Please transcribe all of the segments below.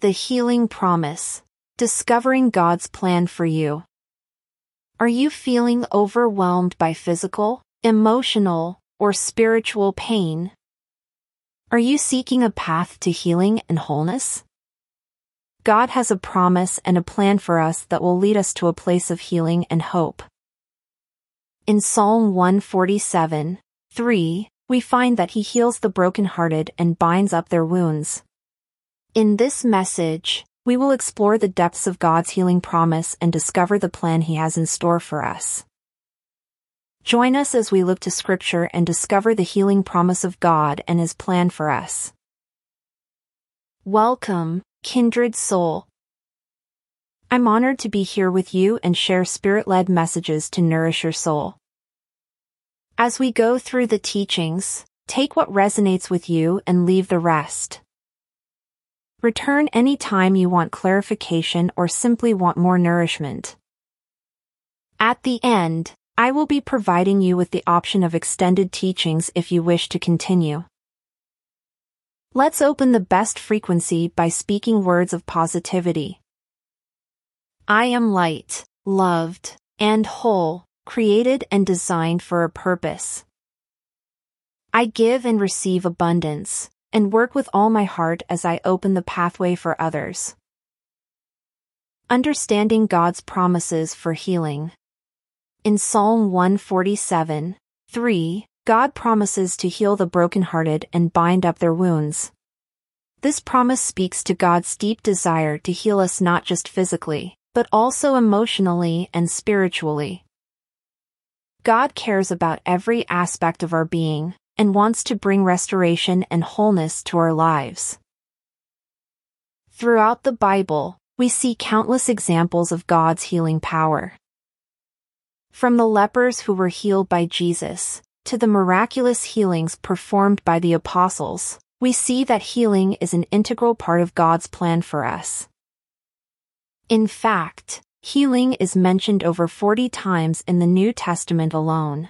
The Healing Promise Discovering God's Plan for You. Are you feeling overwhelmed by physical, emotional, or spiritual pain? Are you seeking a path to healing and wholeness? God has a promise and a plan for us that will lead us to a place of healing and hope. In Psalm 147, 3, we find that he heals the brokenhearted and binds up their wounds. In this message, we will explore the depths of God's healing promise and discover the plan He has in store for us. Join us as we look to Scripture and discover the healing promise of God and His plan for us. Welcome, kindred soul. I'm honored to be here with you and share spirit led messages to nourish your soul. As we go through the teachings, take what resonates with you and leave the rest. Return anytime you want clarification or simply want more nourishment. At the end, I will be providing you with the option of extended teachings if you wish to continue. Let's open the best frequency by speaking words of positivity. I am light, loved, and whole, created and designed for a purpose. I give and receive abundance, and work with all my heart as I open the pathway for others. Understanding God's promises for healing. In Psalm 147, 3, God promises to heal the brokenhearted and bind up their wounds. This promise speaks to God's deep desire to heal us not just physically, but also emotionally and spiritually. God cares about every aspect of our being, and wants to bring restoration and wholeness to our lives. Throughout the Bible, we see countless examples of God's healing power. From the lepers who were healed by Jesus, to the miraculous healings performed by the apostles, we see that healing is an integral part of God's plan for us. In fact, healing is mentioned over 40 times in the New Testament alone.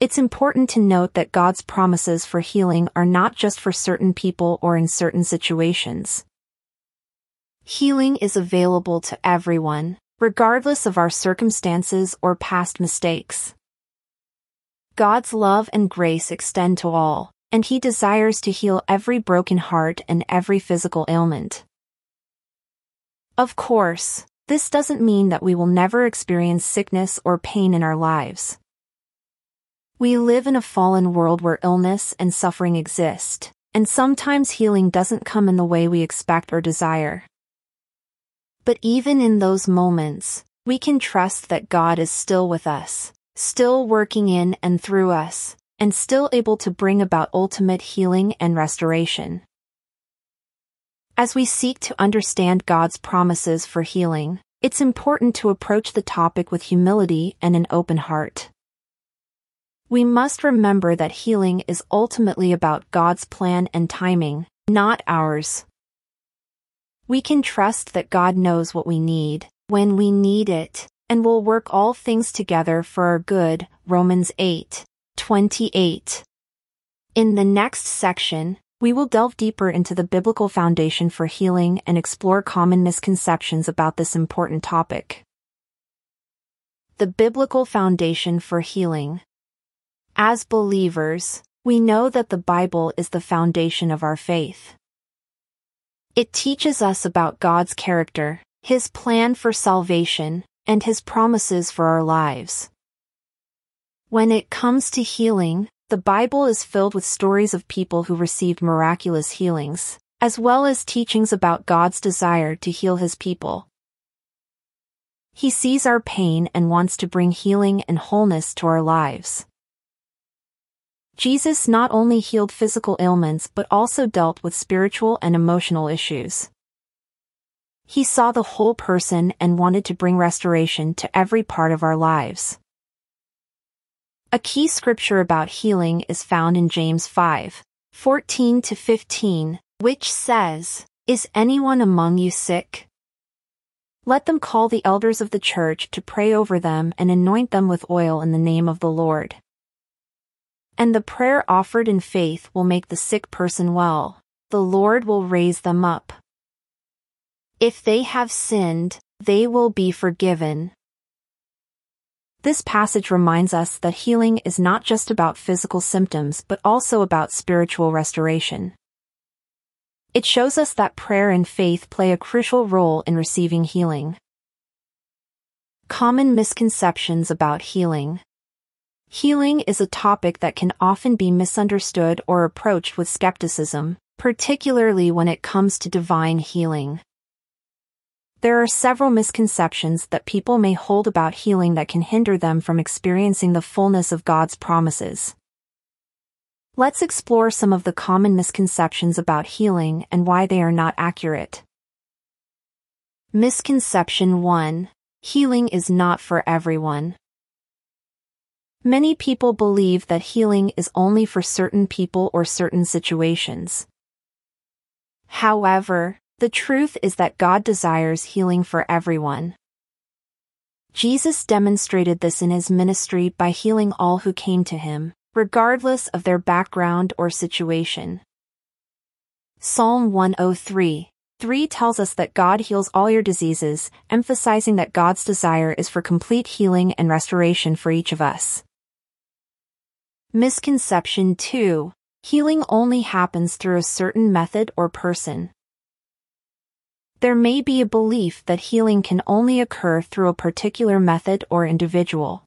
It's important to note that God's promises for healing are not just for certain people or in certain situations. Healing is available to everyone, regardless of our circumstances or past mistakes. God's love and grace extend to all, and He desires to heal every broken heart and every physical ailment. Of course, this doesn't mean that we will never experience sickness or pain in our lives. We live in a fallen world where illness and suffering exist, and sometimes healing doesn't come in the way we expect or desire. But even in those moments, we can trust that God is still with us, still working in and through us, and still able to bring about ultimate healing and restoration. As we seek to understand God's promises for healing, it's important to approach the topic with humility and an open heart. We must remember that healing is ultimately about God's plan and timing, not ours. We can trust that God knows what we need, when we need it, and will work all things together for our good, Romans 8, 28. In the next section, we will delve deeper into the biblical foundation for healing and explore common misconceptions about this important topic. The biblical foundation for healing. As believers, we know that the Bible is the foundation of our faith. It teaches us about God's character, His plan for salvation, and His promises for our lives. When it comes to healing, the Bible is filled with stories of people who received miraculous healings, as well as teachings about God's desire to heal His people. He sees our pain and wants to bring healing and wholeness to our lives. Jesus not only healed physical ailments but also dealt with spiritual and emotional issues. He saw the whole person and wanted to bring restoration to every part of our lives. A key scripture about healing is found in James 5, 14 to 15, which says, Is anyone among you sick? Let them call the elders of the church to pray over them and anoint them with oil in the name of the Lord and the prayer offered in faith will make the sick person well. the Lord will raise them up. If they have sinned, they will be forgiven. This passage reminds us that healing is not just about physical symptoms but also about spiritual restoration. It shows us that prayer and faith play a crucial role in receiving healing. Common misconceptions about healing. Healing is a topic that can often be misunderstood or approached with skepticism, particularly when it comes to divine healing. There are several misconceptions that people may hold about healing that can hinder them from experiencing the fullness of God's promises. Let's explore some of the common misconceptions about healing and why they are not accurate. Misconception 1. Healing is not for everyone. Many people believe that healing is only for certain people or certain situations. However, the truth is that God desires healing for everyone. Jesus demonstrated this in his ministry by healing all who came to him, regardless of their background or situation. Psalm 103 3 tells us that God heals all your diseases, emphasizing that God's desire is for complete healing and restoration for each of us. Misconception 2 Healing only happens through a certain method or person. There may be a belief that healing can only occur through a particular method or individual.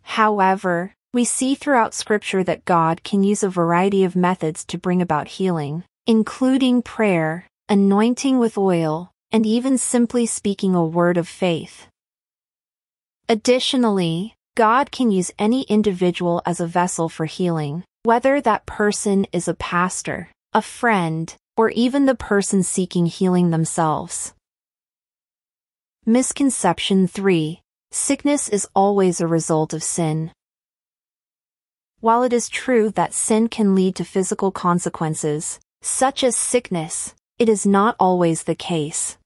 However, we see throughout Scripture that God can use a variety of methods to bring about healing, including prayer, anointing with oil, and even simply speaking a word of faith. Additionally, God can use any individual as a vessel for healing, whether that person is a pastor, a friend, or even the person seeking healing themselves. Misconception 3. Sickness is always a result of sin. While it is true that sin can lead to physical consequences, such as sickness, it is not always the case.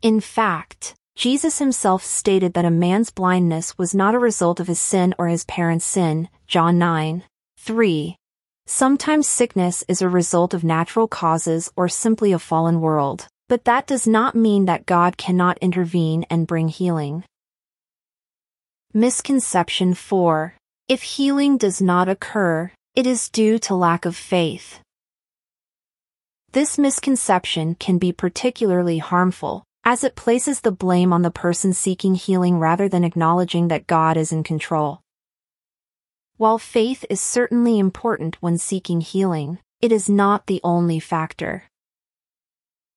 In fact, Jesus himself stated that a man's blindness was not a result of his sin or his parents' sin, John 9, 3. Sometimes sickness is a result of natural causes or simply a fallen world, but that does not mean that God cannot intervene and bring healing. Misconception 4. If healing does not occur, it is due to lack of faith. This misconception can be particularly harmful, as it places the blame on the person seeking healing rather than acknowledging that God is in control. While faith is certainly important when seeking healing, it is not the only factor.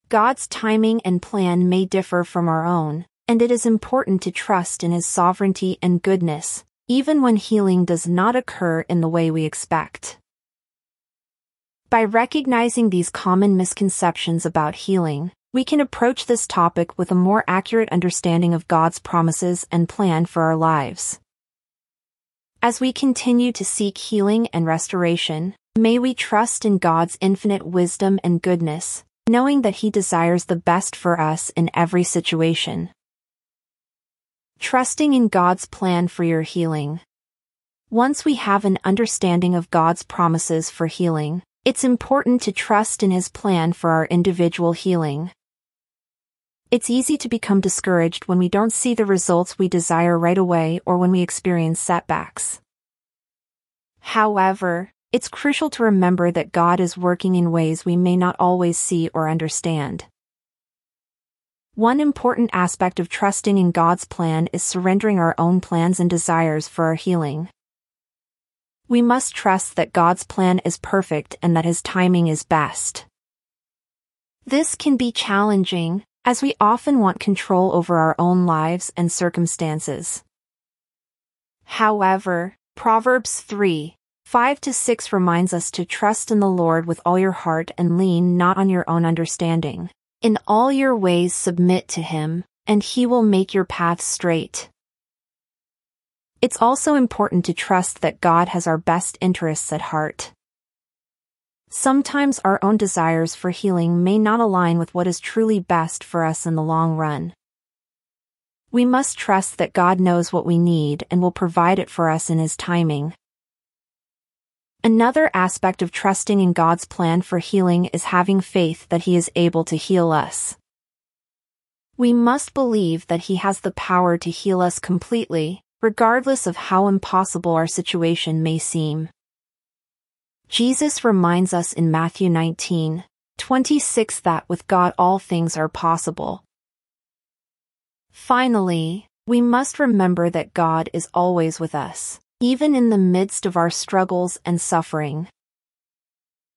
God's timing and plan may differ from our own, and it is important to trust in His sovereignty and goodness, even when healing does not occur in the way we expect. By recognizing these common misconceptions about healing, we can approach this topic with a more accurate understanding of God's promises and plan for our lives. As we continue to seek healing and restoration, may we trust in God's infinite wisdom and goodness, knowing that He desires the best for us in every situation. Trusting in God's plan for your healing. Once we have an understanding of God's promises for healing, it's important to trust in His plan for our individual healing. It's easy to become discouraged when we don't see the results we desire right away or when we experience setbacks. However, it's crucial to remember that God is working in ways we may not always see or understand. One important aspect of trusting in God's plan is surrendering our own plans and desires for our healing. We must trust that God's plan is perfect and that His timing is best. This can be challenging, as we often want control over our own lives and circumstances. However, Proverbs 3, 5 to 6 reminds us to trust in the Lord with all your heart and lean not on your own understanding. In all your ways submit to him, and he will make your paths straight. It's also important to trust that God has our best interests at heart. Sometimes our own desires for healing may not align with what is truly best for us in the long run. We must trust that God knows what we need and will provide it for us in His timing. Another aspect of trusting in God's plan for healing is having faith that He is able to heal us. We must believe that He has the power to heal us completely, regardless of how impossible our situation may seem. Jesus reminds us in Matthew 19, 26 that with God all things are possible. Finally, we must remember that God is always with us even in the midst of our struggles and suffering.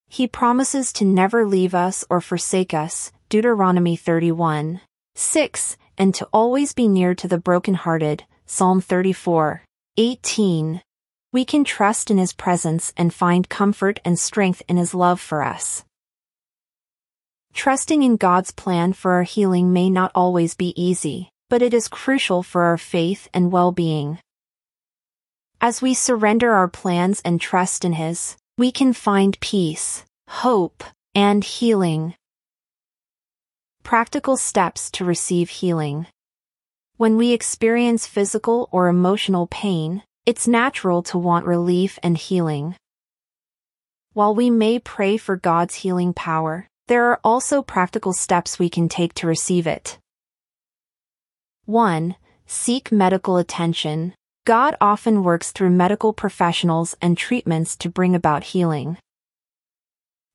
He promises to never leave us or forsake us, Deuteronomy 31, 6, and to always be near to the brokenhearted, Psalm 34, 18. We can trust in His presence and find comfort and strength in His love for us. Trusting in God's plan for our healing may not always be easy, but it is crucial for our faith and well-being. As we surrender our plans and trust in His, we can find peace, hope, and healing. Practical steps to receive healing. When we experience physical or emotional pain, it's natural to want relief and healing. While we may pray for God's healing power, there are also practical steps we can take to receive it. 1. Seek medical attention, God often works through medical professionals and treatments to bring about healing.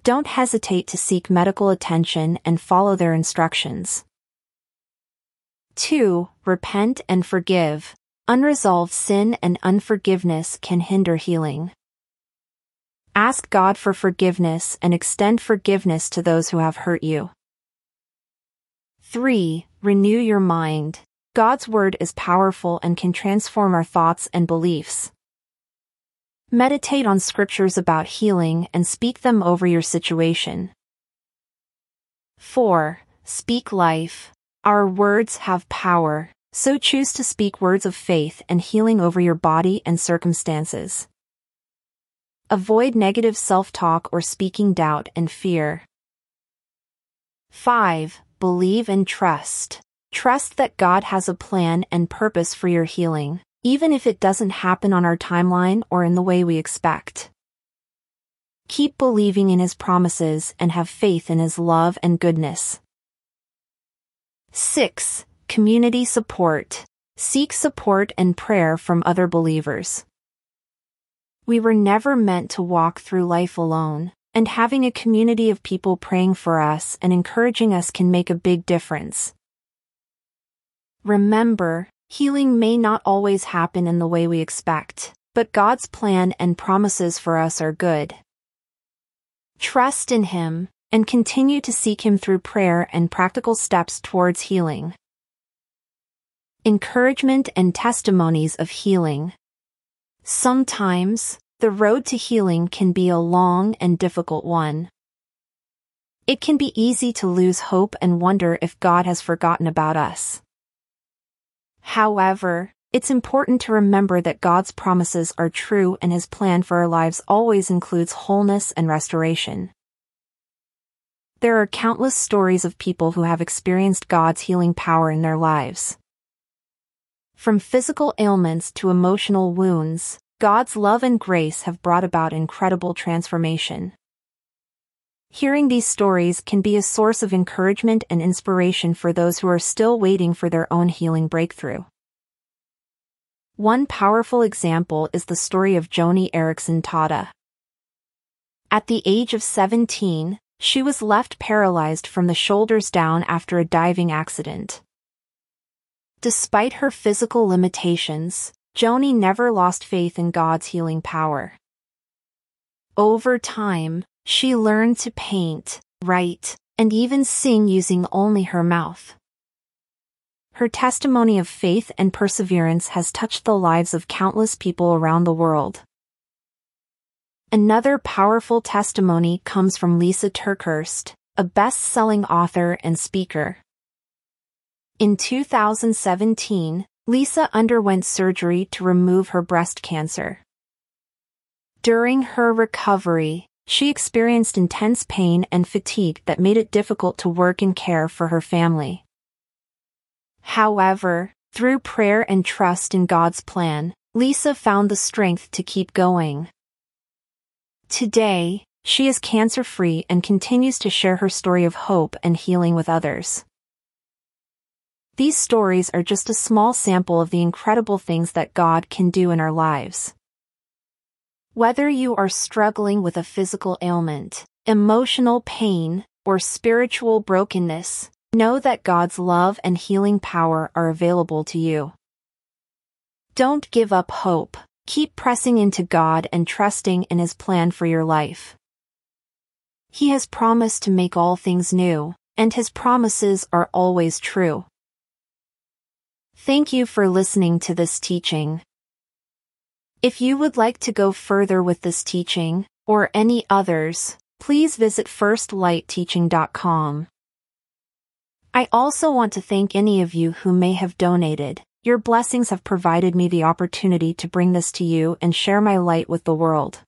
Don't hesitate to seek medical attention and follow their instructions. 2. Repent and forgive. Unresolved sin and unforgiveness can hinder healing. Ask God for forgiveness and extend forgiveness to those who have hurt you. 3. Renew your mind. God's Word is powerful and can transform our thoughts and beliefs. Meditate on scriptures about healing and speak them over your situation. 4. Speak life. Our words have power, so choose to speak words of faith and healing over your body and circumstances. Avoid negative self-talk or speaking doubt and fear. 5. Believe and trust. Trust that God has a plan and purpose for your healing, even if it doesn't happen on our timeline or in the way we expect. Keep believing in His promises and have faith in His love and goodness. 6. Community support. Seek support and prayer from other believers. We were never meant to walk through life alone, and having a community of people praying for us and encouraging us can make a big difference. Remember, healing may not always happen in the way we expect, but God's plan and promises for us are good. Trust in Him, and continue to seek Him through prayer and practical steps towards healing. Encouragement and testimonies of healing. Sometimes, the road to healing can be a long and difficult one. It can be easy to lose hope and wonder if God has forgotten about us. However, it's important to remember that God's promises are true and His plan for our lives always includes wholeness and restoration. There are countless stories of people who have experienced God's healing power in their lives. From physical ailments to emotional wounds, God's love and grace have brought about incredible transformation. Hearing these stories can be a source of encouragement and inspiration for those who are still waiting for their own healing breakthrough. One powerful example is the story of Joni Eareckson Tada. At the age of 17, she was left paralyzed from the shoulders down after a diving accident. Despite her physical limitations, Joni never lost faith in God's healing power. Over time, she learned to paint, write, and even sing using only her mouth. Her testimony of faith and perseverance has touched the lives of countless people around the world. Another powerful testimony comes from Lysa TerKeurst, a best-selling author and speaker. In 2017, Lysa underwent surgery to remove her breast cancer. During her recovery, she experienced intense pain and fatigue that made it difficult to work and care for her family. However, through prayer and trust in God's plan, Lysa found the strength to keep going. Today, she is cancer free and continues to share her story of hope and healing with others. These stories are just a small sample of the incredible things that God can do in our lives. Whether you are struggling with a physical ailment, emotional pain, or spiritual brokenness, know that God's love and healing power are available to you. Don't give up hope. Keep pressing into God and trusting in His plan for your life. He has promised to make all things new, and His promises are always true. Thank you for listening to this teaching. If you would like to go further with this teaching, or any others, please visit firstlightteaching.com. I also want to thank any of you who may have donated. Your blessings have provided me the opportunity to bring this to you and share my light with the world.